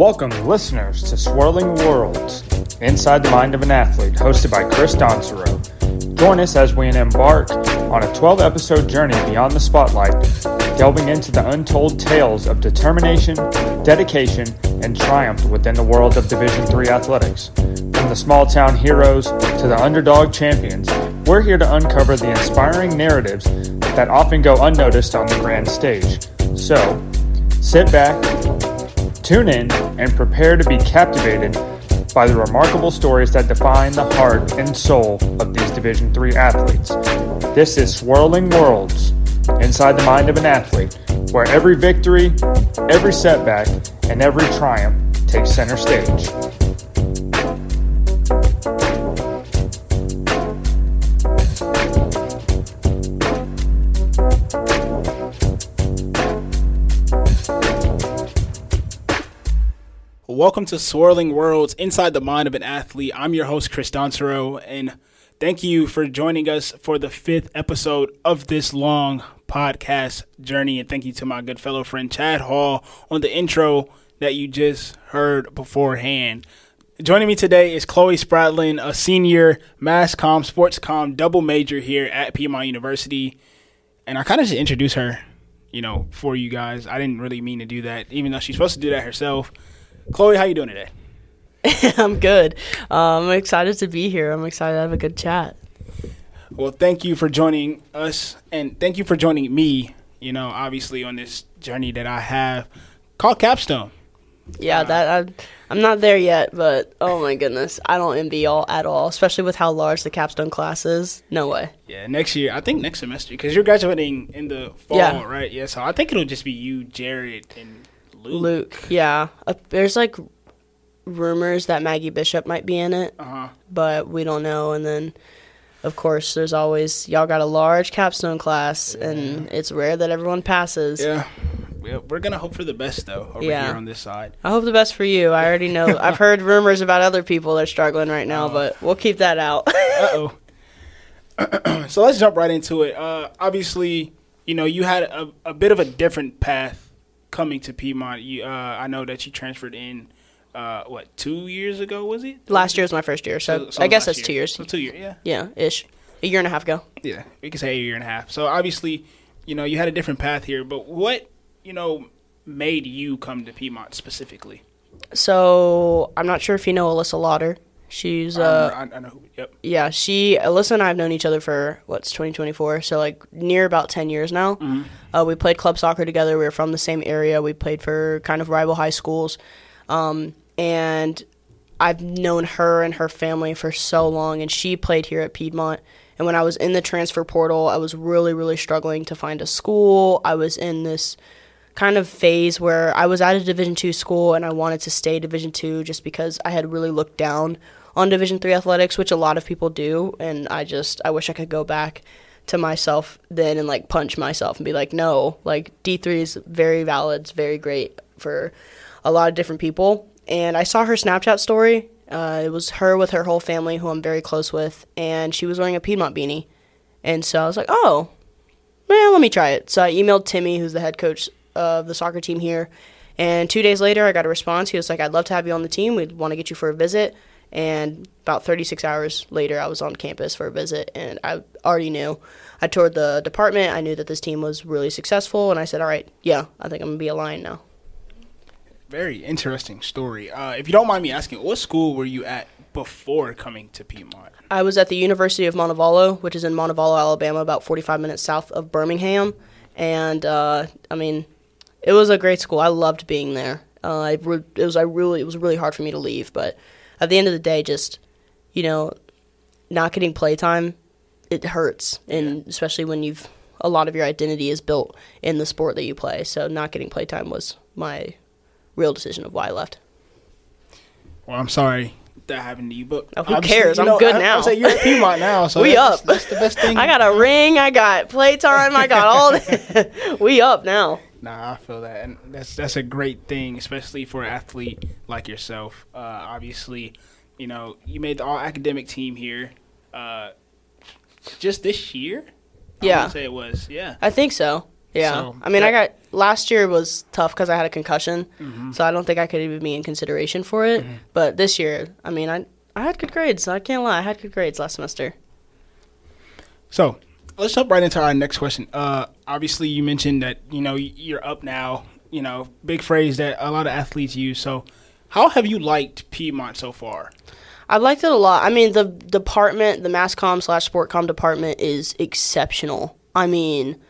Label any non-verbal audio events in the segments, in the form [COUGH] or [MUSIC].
Welcome, listeners, to Swirling Worlds Inside the Mind of an Athlete, hosted by Chris Donsereaux. Join us as we embark on a 12 episode journey beyond the spotlight, delving into the untold tales of determination, dedication, and triumph within the world of Division III athletics. From the small town heroes to the underdog champions, we're here to uncover the inspiring narratives that often go unnoticed on the grand stage. So, sit back, tune in, and prepare to be captivated by the remarkable stories that define the heart and soul of these Division III athletes. This is Swirling Worlds Inside the Mind of an Athlete, where every victory, every setback, and every triumph takes center stage. Welcome to Swirling Worlds Inside the Mind of an Athlete. I'm your host, Chris Donsereaux, and thank you for joining us for the fifth episode of this long podcast journey. And thank you to my good fellow friend Chad Hall on the intro that you just heard beforehand. Joining me today is Chloe Spradlin, a senior mass comm, sports comm double major here at Piedmont University. And I kind of just introduce her, you know, for you guys. I didn't really mean to do that, even though she's supposed to do that herself. Chloe, how you doing today? [LAUGHS] I'm good. Um, I'm excited to be here. I'm excited to have a good chat. Well, thank you for joining us, and thank you for joining me. You know, obviously on this journey that I have called Capstone. Yeah, that I, I'm not there yet, but oh my goodness, I don't envy y'all at all, especially with how large the capstone class is. No way. Yeah, next year, I think next semester, because you're graduating in the fall, Yeah. right? Yeah, so I think it'll just be you, Jared, and Luke. Luke, yeah. Uh, there's like rumors that Maggie Bishop might be in it, Uh huh. but we don't know. And then, of course, there's always y'all got a large capstone class, and it's rare that everyone passes. Yeah. yeah. We're gonna hope for the best though over Yeah. here on this side. I hope the best for you. I already know. I've [LAUGHS] heard rumors about other people that are struggling right now, Oh. but we'll keep that out. Uh oh. [LAUGHS] [CLEARS THROAT] so let's jump right into it. Uh, obviously, you know you had a, a bit of a different path coming to Piedmont. You, uh, I know that you transferred in. Uh, what two years ago was it? Last year was my first year, so, so I guess that's two years. So two years, yeah, Yeah, ish. A year and a half ago. yeah. We could say a year and a half. So obviously, you know, you had a different path here. But what you know made you come to Piedmont specifically? So I'm not sure if you know Alyssa Lauder. She's uh I, I know. Who, yep. yeah, she Alyssa and I have known each other for what's 2024, so like near about 10 years now. Uh, we played club soccer together. We were from the same area. We played for kind of rival high schools, um, and I've known her and her family for so long. And she played here at Piedmont. And when I was in the transfer portal, I was really, really struggling to find a school. I was in this kind of phase where I was at a Division two school and I wanted to stay Division two just because I had really looked down on Division three athletics, which a lot of people do, and I just I wish I could go back to myself then and like punch myself and be like, no, like D three is very valid, it's very great for a lot of different people. And I saw her Snapchat story. Uh, it was her with her whole family, who I'm very close with, and she was wearing a Piedmont beanie. And so I was like, oh, well, let me try it. So I emailed Timmy, who's the head coach of the soccer team here. And two days later, I got a response. He was like, I'd love to have you on the team. We'd want to get you for a visit. And about 36 hours later, I was on campus for a visit, and I already knew. I toured the department. I knew that this team was really successful, and I said, all right, yeah, I think I'm going to be a Lion now. Very interesting story. Uh, if you don't mind me asking, what school were you at before coming to Piedmont? I was at the University of Montevallo, which is in Montevallo, Alabama, about 45 minutes south of Birmingham. And uh, I mean, it was a great school. I loved being there. Uh, I re- it was I really it was really hard for me to leave, but at the end of the day, just you know, not getting playtime, it hurts, and especially when you've a lot of your identity is built in the sport that you play. So not getting playtime was my real decision of why I left. Well, I'm sorry that happened to you, but Oh, who obviously, cares? you I'm good I, I now. was like, you're at [LAUGHS] Piedmont now, so We that's, up. That's the best thing. I got a ring. I got playtime. I got all. [LAUGHS] that. [LAUGHS] we up now. Nah, I feel that, and that's that's a great thing, especially for an athlete like yourself. Uh, obviously, you know, you made the all academic team here, uh, just this year. Yeah. would say it was. Yeah. I think so. Yeah. So, I mean, I got last year was tough because I had a concussion, Mm-hmm. so I don't think I could even be in consideration for it. But this year, I mean, I I had good grades. I can't lie, I had good grades last semester. So let's jump right into our next question. Uh, obviously, you mentioned that you know you're up now. You know, big phrase that a lot of athletes use. So, how have you liked Piedmont so far? I've liked it a lot. I mean, the department, the mass comm slash sportcom department is exceptional. I mean,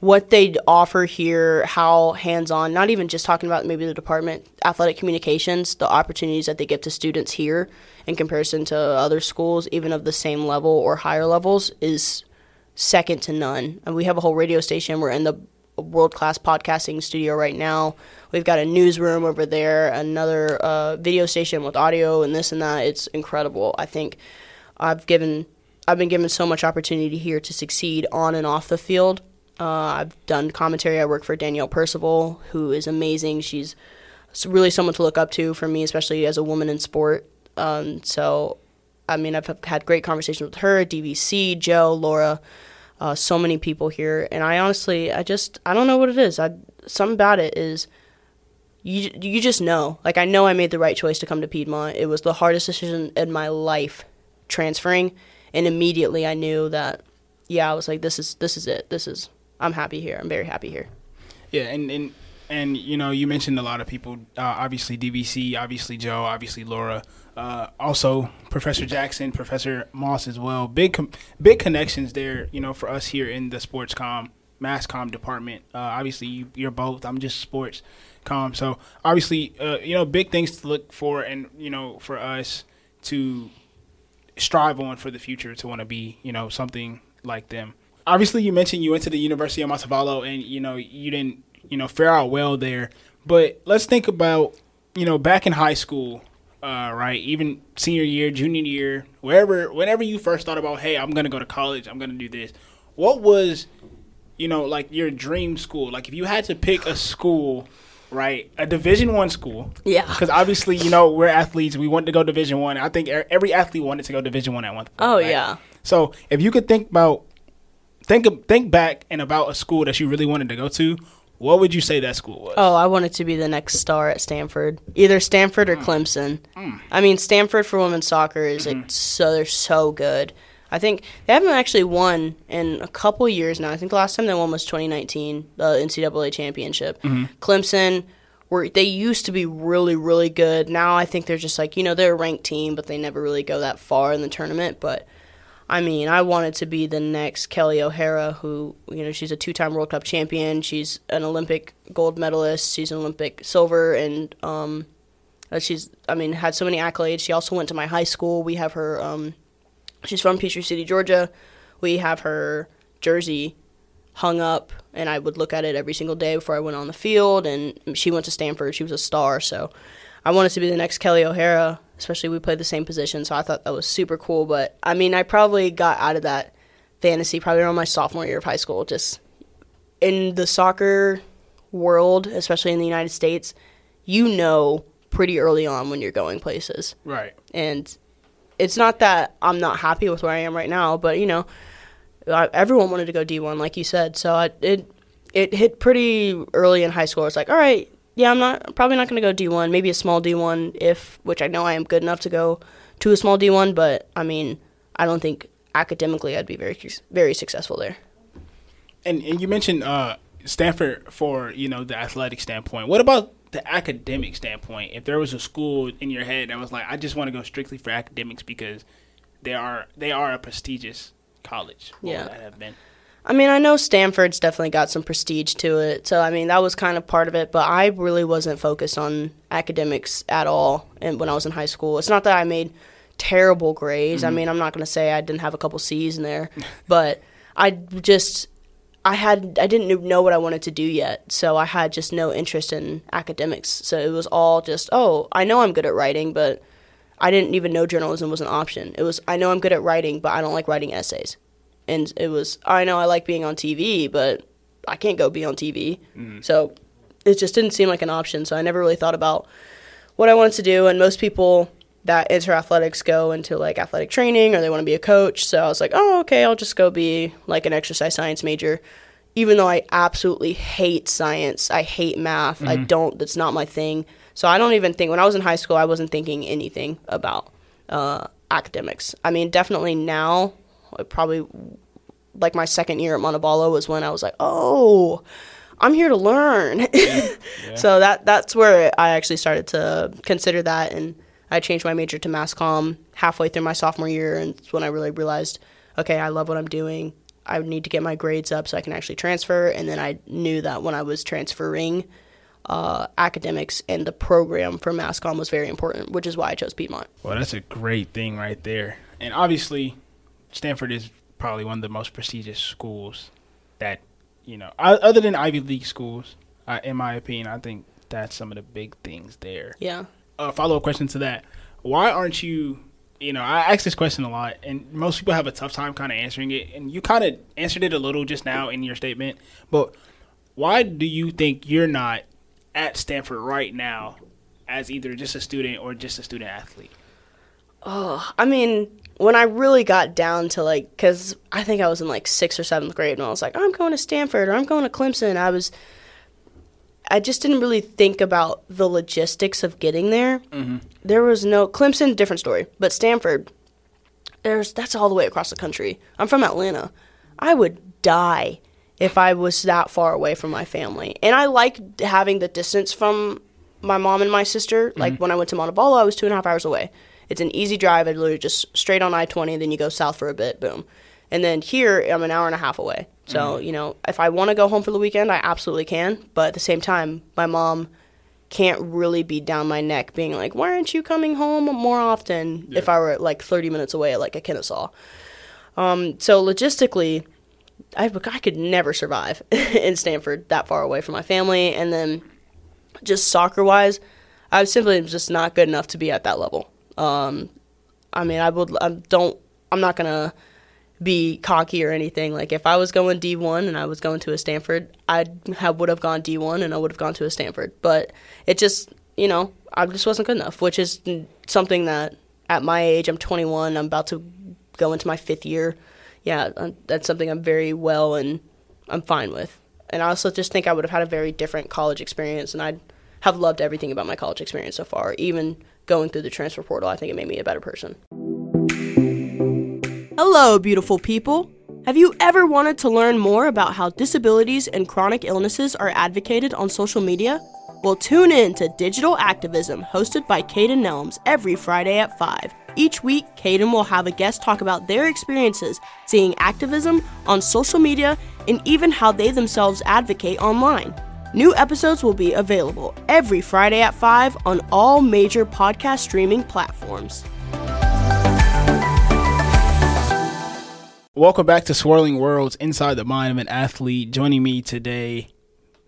what they offer here, how hands on, not even just talking about maybe the department, athletic communications, the opportunities that they give to students here in comparison to other schools, even of the same level or higher levels, is second to none. And we have a whole radio station. We're in the world class podcasting studio right now. We've got a newsroom over there, another uh, video station with audio and this and that. It's incredible. I think I've given I've been given so much opportunity here to succeed on and off the field. Uh, I've done commentary. I work for Danielle Percival, who is amazing. She's really someone to look up to for me, especially as a woman in sport. Um, so, I mean, I've had great conversations with her, DVC, Joe, Laura, uh, so many people here, and I honestly, I just, I don't know what it is. I something about it is, you you just know. Like I know I made the right choice to come to Piedmont. It was the hardest decision in my life, transferring, and immediately I knew that, yeah, I was like, this is this is it. This is I'm happy here. I'm very happy here. Yeah, and and and you know, you mentioned a lot of people. Uh, obviously, DVC, obviously Joe, obviously Laura, uh, also Professor Jackson, Professor Moss as well. Big com- big connections there. You know, for us here in the sports com, mass com department. Uh, obviously, you, you're both. I'm just sports com. So obviously, uh, you know, big things to look for, and you know, for us to strive on for the future to want to be, you know, something like them. Obviously, you mentioned you went to the University of Montevallo, and you know you didn't, you know, fare out well there. But let's think about, you know, back in high school, uh, right? Even senior year, junior year, wherever, whenever you first thought about, hey, I'm gonna go to college, I'm gonna do this. What was, you know, like your dream school? Like if you had to pick a school, right, a Division One school, Yeah. because obviously, you know, we're athletes. We want to go Division One. I. think e- every athlete wanted to go Division One at one point. Oh right? yeah. So if you could think about, think think back and about a school that you really wanted to go to, what would you say that school was? Oh, I wanted to be the next star at Stanford, either Stanford or Clemson. I mean, Stanford for women's soccer is Mm-hmm. like so they're so good. I think they haven't actually won in a couple years now. I think the last time they won was 2019, the NCAA championship. Mm-hmm. Clemson were they used to be really really good. Now I think they're just like you know they're a ranked team, but they never really go that far in the tournament. But I mean, I wanted to be the next Kelley O'Hara, who, you know, she's a two time World Cup champion. She's an Olympic gold medalist. She's an Olympic silver. And um, uh, she's, I mean, had so many accolades. She also went to my high school. We have her, um, she's from Peachtree City, Georgia. We have her jersey hung up, and I would look at it every single day before I went on the field. And she went to Stanford. She was a star. So I wanted to be the next Kelley O'Hara, especially we played the same position. So I thought that was super cool. But I mean, I probably got out of that fantasy probably around my sophomore year of high school. Just in the soccer world, especially in the United States, you know pretty early on when you're going places. Right. And it's not that I'm not happy with where I am right now, but you know, I, everyone wanted to go D1, like you said. So I, it it hit pretty early in high school. It's like, all right, yeah, I'm not probably not going to go D1. Maybe a small D1 if, which I know I am good enough to go to a small D1. But I mean, I don't think academically I'd be very very successful there. And and you mentioned uh, Stanford for you know the athletic standpoint. What about the academic standpoint? If there was a school in your head that was like, I just want to go strictly for academics because they are they are a prestigious college. What Yeah. would that have been? I mean, I know Stanford's definitely got some prestige to it. So, I mean, that was kind of part of it, but I really wasn't focused on academics at all and when I was in high school. It's not that I made terrible grades. I mm-hmm. mean, I'm not going to say I didn't have a couple C's in there, [LAUGHS] but I just I had I didn't know what I wanted to do yet. So, I had just no interest in academics. So, it was all just, oh, I know I'm good at writing, but I didn't even know journalism was an option. It was I know I'm good at writing, but I don't like writing essays and it was I know I like being on TV, but I can't go be on TV. So it just didn't seem like an option. So I never really thought about what I wanted to do. And most people that enter athletics go into like athletic training or they want to be a coach. So I was like, oh, okay, I'll just go be like an exercise science major. even though I absolutely hate science, I hate math. I don't. That's not my thing. So I don't even think when I was in high school, I wasn't thinking anything about uh, academics. I mean, definitely now, probably like my second year at Montevallo was when I was like, oh, I'm here to learn. [LAUGHS] so that that's where I actually started to consider that, and I changed my major to mass comm halfway through my sophomore year, and it's when I really realized, okay, I love what I'm doing. I need to get my grades up so I can actually transfer, and then I knew that when I was transferring, uh, academics and the program for mass comm was very important, which is why I chose Piedmont. Well, that's a great thing right there. And obviously, Stanford is probably one of the most prestigious schools that, you know, other than Ivy League schools, uh, in my opinion, I think that's some of the big things there. Yeah. A follow up question to that Why aren't you, you know, I ask this question a lot, and most people have a tough time kind of answering it. And you kind of answered it a little just now in your statement. But why do you think you're not at Stanford right now as either just a student or just a student athlete? Oh, I mean, when I really got down to like, because I think I was in like sixth or seventh grade, and I was like, I'm going to Stanford or I'm going to Clemson. I was, I just didn't really think about the logistics of getting there. Mm-hmm. There was no Clemson, different story, but Stanford, there's that's all the way across the country. I'm from Atlanta. I would die if I was that far away from my family, and I like having the distance from my mom and my sister. Like mm-hmm. when I went to Montevallo, I was two and a half hours away. It's an easy drive. I literally just straight on I twenty, then you go south for a bit, boom. And then here, I'm an hour and a half away. So you know, if I want to go home for the weekend, I absolutely can. But at the same time, my mom can't really be down my neck, being like, "Why aren't you coming home more often?" If I were like thirty minutes away at like a Kennesaw. Um, so logistically, I, I could never survive [LAUGHS] in Stanford that far away from my family. And then just soccer wise, I simply just not good enough to be at that level. Um, I mean, I would, I don't, I'm not gonna be cocky or anything. Like if I was going D1 and I was going to a Stanford, I have would have gone D1 and I would have gone to a Stanford. But it just, you know, I just wasn't good enough, which is something that at my age, I'm 21, I'm about to go into my fifth year. Yeah, um, that's something I'm very well and I'm fine with. And I also just think I would have had a very different college experience, and I'd have loved everything about my college experience so far. Even going through the transfer portal, I think it made me a better person. Hello, beautiful people. Have you ever wanted to learn more about how disabilities and chronic illnesses are advocated on social media? Well, tune in to Digital Activism, hosted by Caden Nelms, every Friday at 5. Each week, Caden will have a guest talk about their experiences seeing activism on social media and even how they themselves advocate online. New episodes will be available every Friday at 5 on all major podcast streaming platforms. Welcome back to Swirling Worlds Inside the Mind of an Athlete. Joining me today,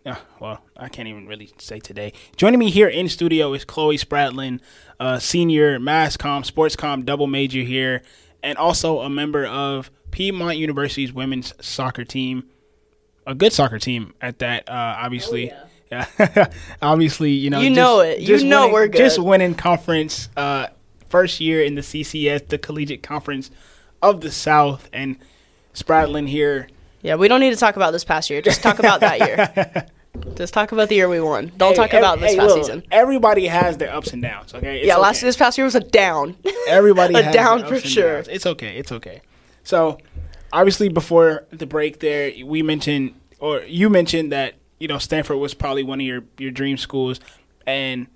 uh, well, I can't even really say today. Joining me here in studio is Chloe Spradlin, senior mass com, sports com double major here, and also a member of Piedmont University's women's soccer team. A good soccer team at that, uh, obviously. yeah. [LAUGHS] [LAUGHS] obviously, you know, You know it. You know winning- we're good. Just winning conference, uh, first year in the CCS, the Collegiate Conference of the South, and Spradlin here. Yeah, we don't need to talk about this past year. Just talk about that year. [LAUGHS] Just talk about the year we won. Don't Hey, talk ev- about this hey, past look, season. Everybody has their ups and downs. Okay. It's yeah, last okay. this past year was a down. Everybody a down for sure. downs. It's okay. It's okay. So, obviously, before the break, there we mentioned, or you mentioned that you know Stanford was probably one of your your dream schools, and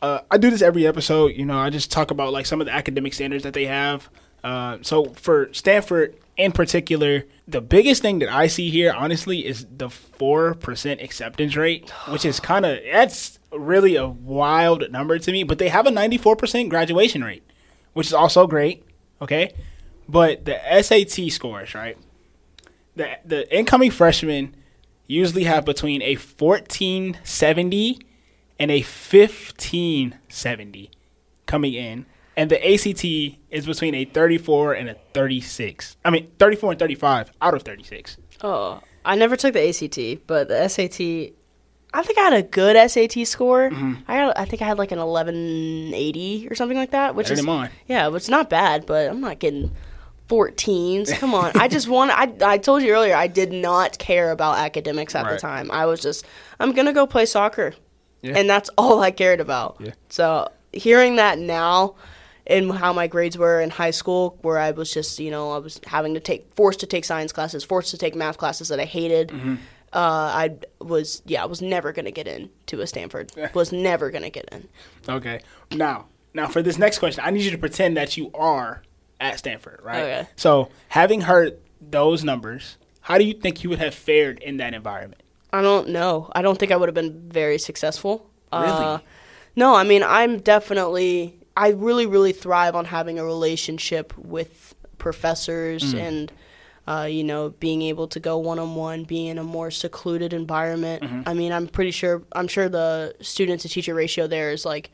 uh, I do this every episode. You know, I just talk about like some of the academic standards that they have. Uh, so for Stanford in particular, the biggest thing that I see here, honestly, is the four percent acceptance rate, which is kind of that's really a wild number to me. But they have a ninety four percent graduation rate, which is also great. Okay, but the SAT scores, right? The the incoming freshmen usually have between a fourteen seventy and a fifteen seventy coming in, and the ACT is between a thirty four and a thirty six. I mean, thirty four and thirty five out of thirty six. Oh, I never took the ACT, but the SAT. I think I had a good SAT score. Mm-hmm. I had, I think I had like an eleven eighty or something like that, which Better is mine. yeah, which is not bad, but I'm not getting 14s. [LAUGHS] Come on. I just want I I told you earlier I did not care about academics at the time. I was just I'm going to go play soccer. Yeah. And that's all I cared about. Yeah. So, hearing that now and how my grades were in high school where I was just, you know, I was having to take forced to take science classes, forced to take math classes that I hated. Mm-hmm. Uh, I was yeah, I was never going to get in to a Stanford. Was never going to get in. Okay. Now, now for this next question, I need you to pretend that you are at Stanford, right? Okay. So, having heard those numbers, how do you think you would have fared in that environment? I don't know. I don't think I would have been very successful. Uh, Really? no, I mean, I'm definitely. I really, really thrive on having a relationship with professors and, uh, you know, being able to go one on one, being in a more secluded environment. I mean, I'm pretty sure. I'm sure the student to teacher ratio there is like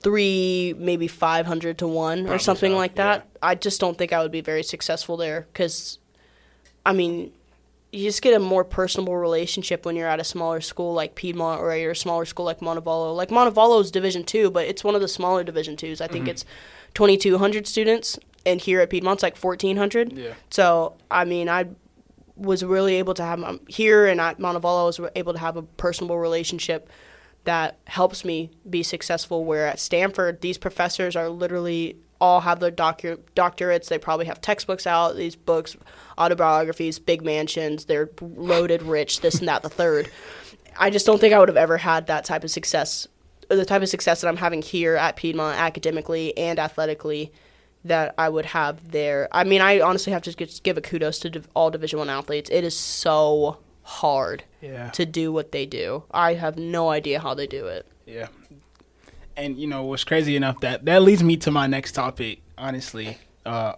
three, maybe five hundred to one or something so, like that. I just don't think I would be very successful there because, I mean, you just get a more personable relationship when you're at a smaller school like Piedmont or a smaller school like Montevallo. Like Montevallo is Division two, but it's one of the smaller Division twos. I think it's 2,200 students, and here at Piedmont's like 1,400. Yeah. So I mean, I was really able to have um, here and at Montevallo, I was able to have a personable relationship that helps me be successful. Where at Stanford, these professors are literally all have their doctor doctorates. They probably have textbooks out, these books, autobiographies, big mansions. They're loaded, rich, this and that, the third. I just don't think I would have ever had that type of success, the type of success that I'm having here at Piedmont academically and athletically that I would have there. I mean, I honestly have to give a kudos to all Division One athletes. It is so hard Yeah. to do what they do. I have no idea how they do it. Yeah. And you know what's crazy enough that that leads me to my next topic. Honestly, uh,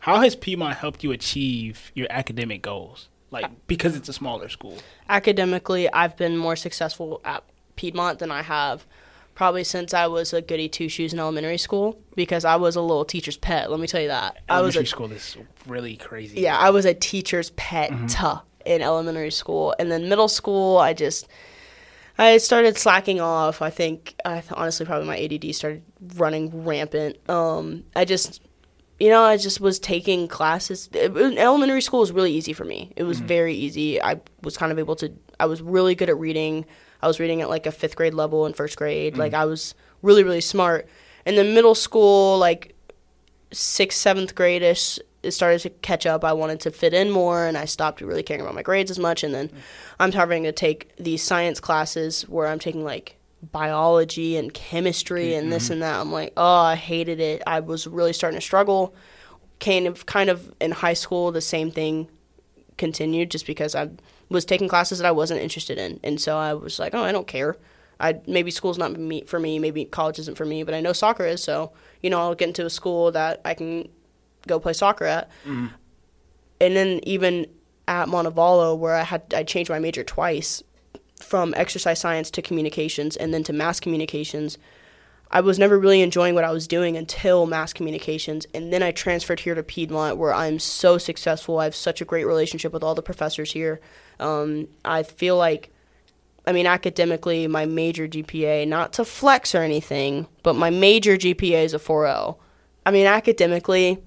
how has Piedmont helped you achieve your academic goals? Like because it's a smaller school. Academically, I've been more successful at Piedmont than I have probably since I was a goody two shoes in elementary school because I was a little teacher's pet. Let me tell you that. I was Elementary a school is really crazy. yeah, I was a teacher's pet in elementary school, and then middle school, I just I started slacking off. I think I th- honestly probably my ADD started running rampant. Um, I just you know I just was taking classes. It, elementary school was really easy for me. It was very easy. I was kind of able to. I was really good at reading. I was reading at like a fifth grade level in first grade. Like I was really really smart. And then middle school, like sixth, seventh grade ish, it started to catch up. I wanted to fit in more, and I stopped really caring about my grades as much. And then I'm having to take these science classes where I'm taking like biology and chemistry mm-hmm. and this and that. I'm like, oh, I hated it. I was really starting to struggle. Kind of, kind of in high school, the same thing continued just because I was taking classes that I wasn't interested in, and so I was like, oh, I don't care. I maybe school's not me for me, maybe college isn't for me, but I know soccer is, so you know I'll get into a school that I can go play soccer at. And then even at Montevallo, where I had I changed my major twice from exercise science to communications and then to mass communications. I was never really enjoying what I was doing until mass communications, and then I transferred here to Piedmont, where I'm so successful. I have such a great relationship with all the professors here. Um, I feel like, I mean, academically, my major GPA, not to flex or anything, but my major GPA is a 4.0. I mean, academically,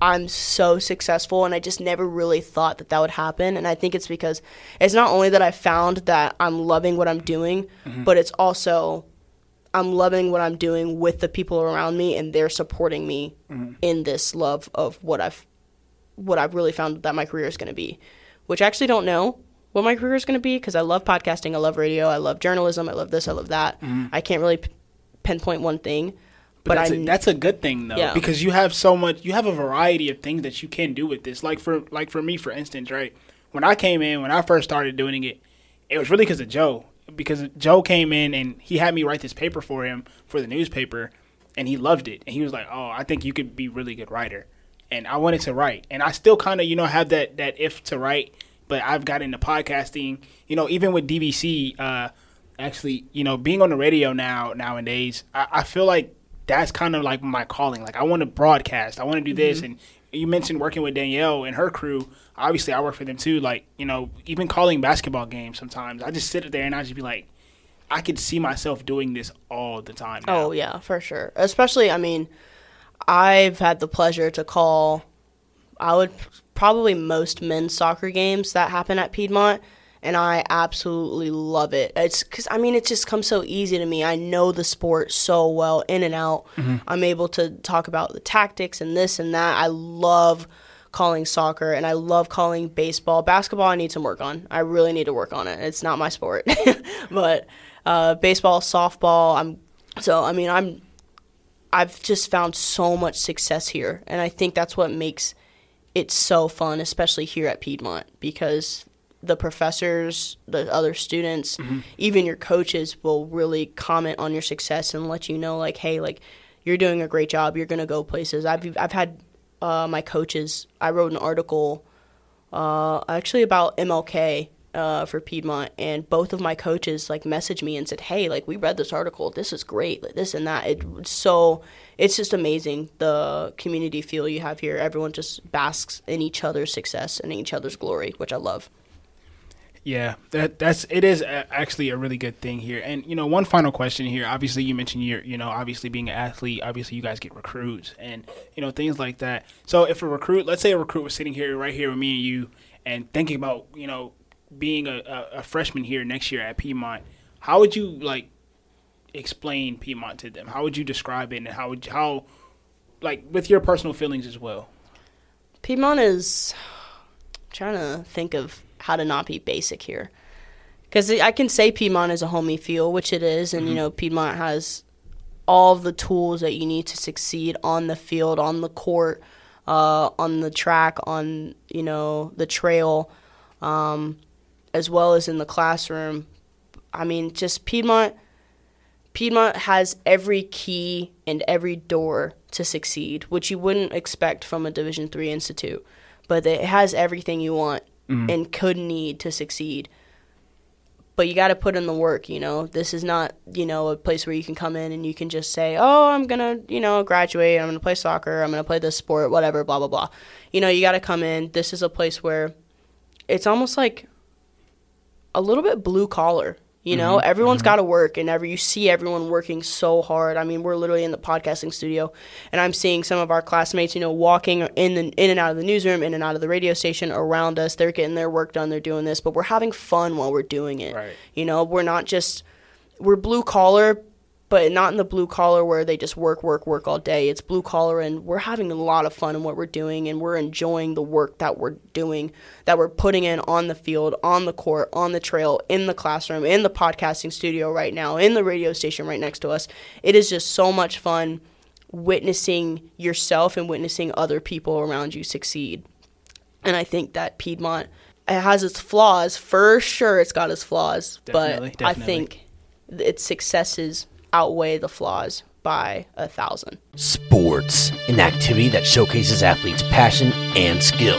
I'm so successful, and I just never really thought that that would happen. And I think it's because it's not only that I found that I'm loving what I'm doing, mm-hmm. but it's also I'm loving what I'm doing with the people around me, and they're supporting me mm-hmm. in this love of what I've what I've really found that my career is going to be. Which I actually don't know what my career is going to be because I love podcasting, I love radio, I love journalism, I love this, I love that. Mm-hmm. I can't really p- pinpoint one thing, But, but, that's, I a, that's a good thing though, Yeah. because you have so much. You have a variety of things that you can do with this. Like for like for me, for instance, right? When I came in, when I first started doing it, it was really because of Joe. Because Joe came in and he had me write this paper for him for the newspaper, and he loved it. And he was like, "Oh, I think you could be a really good writer." And I wanted to write, and I still kind of you know have that that if to write, but I've got into podcasting. You know, even with DVC, uh, actually, you know, being on the radio now nowadays, I, I feel like that's kind of like my calling. Like I want to broadcast. I want to do this. Mm-hmm. And you mentioned working with Danielle and her crew. Obviously, I work for them too. Like you know, even calling basketball games sometimes, I just sit there and I just be like, I could see myself doing this all the time. now. Oh yeah, for sure. Especially, I mean, I've had the pleasure to call I would probably most men's soccer games that happen at Piedmont, and I absolutely love it. It's because I mean it just comes so easy to me. I know the sport so well in and out. I'm able to talk about the tactics and this and that. I love calling soccer and I love calling baseball. Basketball I need some work on. I really need to work on it. It's not my sport. [LAUGHS] but uh, baseball, softball, I'm so I mean I'm I've just found so much success here and I think that's what makes it so fun, especially here at Piedmont, because the professors, the other students, even your coaches will really comment on your success and let you know like, hey, like you're doing a great job. You're gonna go places. I've I've had uh, my coaches. I wrote an article uh, actually about MLK uh, for Piedmont, and both of my coaches like messaged me and said, "Hey, like we read this article. This is great. Like, this and that. It's so it's just amazing the community feel you have here. Everyone just basks in each other's success and in each other's glory, which I love." Yeah, that that's it is actually a really good thing here. And you know, one final question here. Obviously, you mentioned you're you know obviously being an athlete. Obviously, you guys get recruits and you know things like that. So if a recruit, let's say a recruit was sitting here right here with me and you, and thinking about you know being a, a, a freshman here next year at Piedmont, how would you like explain Piedmont to them? How would you describe it, and how would how like with your personal feelings as well? Piedmont is I'm trying to think of how to not be basic here. Because I can say Piedmont is a homey feel, which it is, and you know Piedmont has all the tools that you need to succeed on the field, on the court, uh, on the track, on you know the trail, um, as well as in the classroom. I mean, just Piedmont. Piedmont has every key and every door to succeed, which you wouldn't expect from a Division three institute. But it has everything you want Mm-hmm. and could need to succeed. But you got to put in the work, you know. This is not, you know, a place where you can come in and you can just say, "Oh, I'm gonna, you know, graduate. I'm gonna play soccer. I'm gonna play this sport, whatever, blah blah blah." You know, you got to come in. This is a place where it's almost like a little bit blue collar. You know, mm-hmm. everyone's mm-hmm. got to work, and every you see everyone working so hard. I mean, we're literally in the podcasting studio, and I'm seeing some of our classmates, you know, walking in the, in and out of the newsroom, in and out of the radio station around us. They're getting their work done. They're doing this, but we're having fun while we're doing it. Right. You know, we're not just we're blue collar, but not in the blue collar where they just work, work, work all day. It's blue collar, and we're having a lot of fun in what we're doing, and we're enjoying the work that we're doing, that we're putting in on the field, on the court, on the trail, in the classroom, in the podcasting studio right now, in the radio station right next to us. It is just so much fun witnessing yourself and witnessing other people around you succeed. And I think that Piedmont it has its flaws. For sure, it's got its flaws, Definitely, but I think its successes outweigh the flaws by a thousand. Sports, an activity that showcases athletes' passion and skill.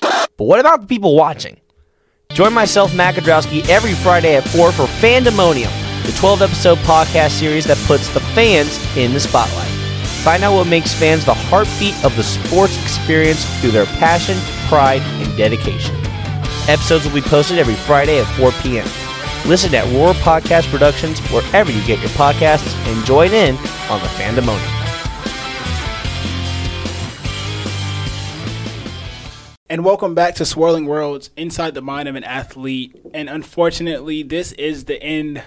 But what about the people watching? Join myself, Matt Godrowski, every Friday at 4 for Fandemonium, the 12 episode podcast series that puts the fans in the spotlight. Find out what makes fans the heartbeat of the sports experience through their passion, pride, and dedication. Episodes will be posted every Friday at 4 p.m. Listen at Roar Podcast Productions wherever you get your podcasts and join in on the Fandemonium. And welcome back to Swirling Worlds Inside the Mind of an Athlete. And unfortunately, this is the end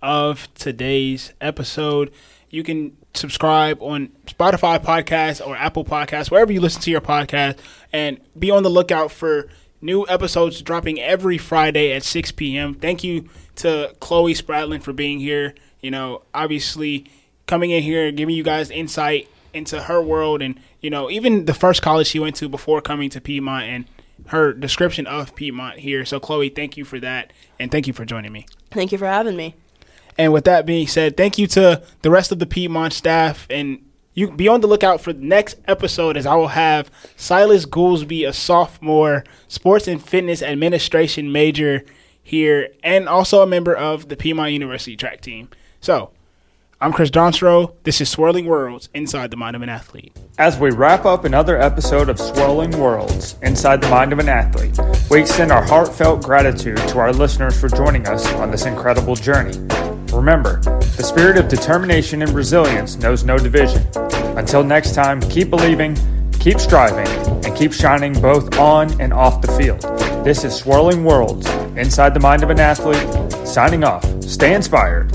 of today's episode. You can subscribe on Spotify podcast or Apple Podcasts, wherever you listen to your podcast, and be on the lookout for new episodes dropping every Friday at 6 p.m. Thank you to Chloe Spradlin for being here. You know, obviously coming in here, giving you guys insight into her world and, you know, even the first college she went to before coming to Piedmont and her description of Piedmont here. So, Chloe, thank you for that. And thank you for joining me. Thank you for having me. And with that being said, thank you to the rest of the Piedmont staff. And you be on the lookout for the next episode as I will have Silas Goolsby, a sophomore sports and fitness administration major here, and also a member of the Piedmont University track team. So, I'm Chris Donsereaux. This is Swirling Worlds Inside the Mind of an Athlete. As we wrap up another episode of Swirling Worlds Inside the Mind of an Athlete, we extend our heartfelt gratitude to our listeners for joining us on this incredible journey. Remember, the spirit of determination and resilience knows no division. Until next time, keep believing, keep striving, and keep shining both on and off the field. This is Swirling Worlds Inside the Mind of an Athlete. Signing off. Stay inspired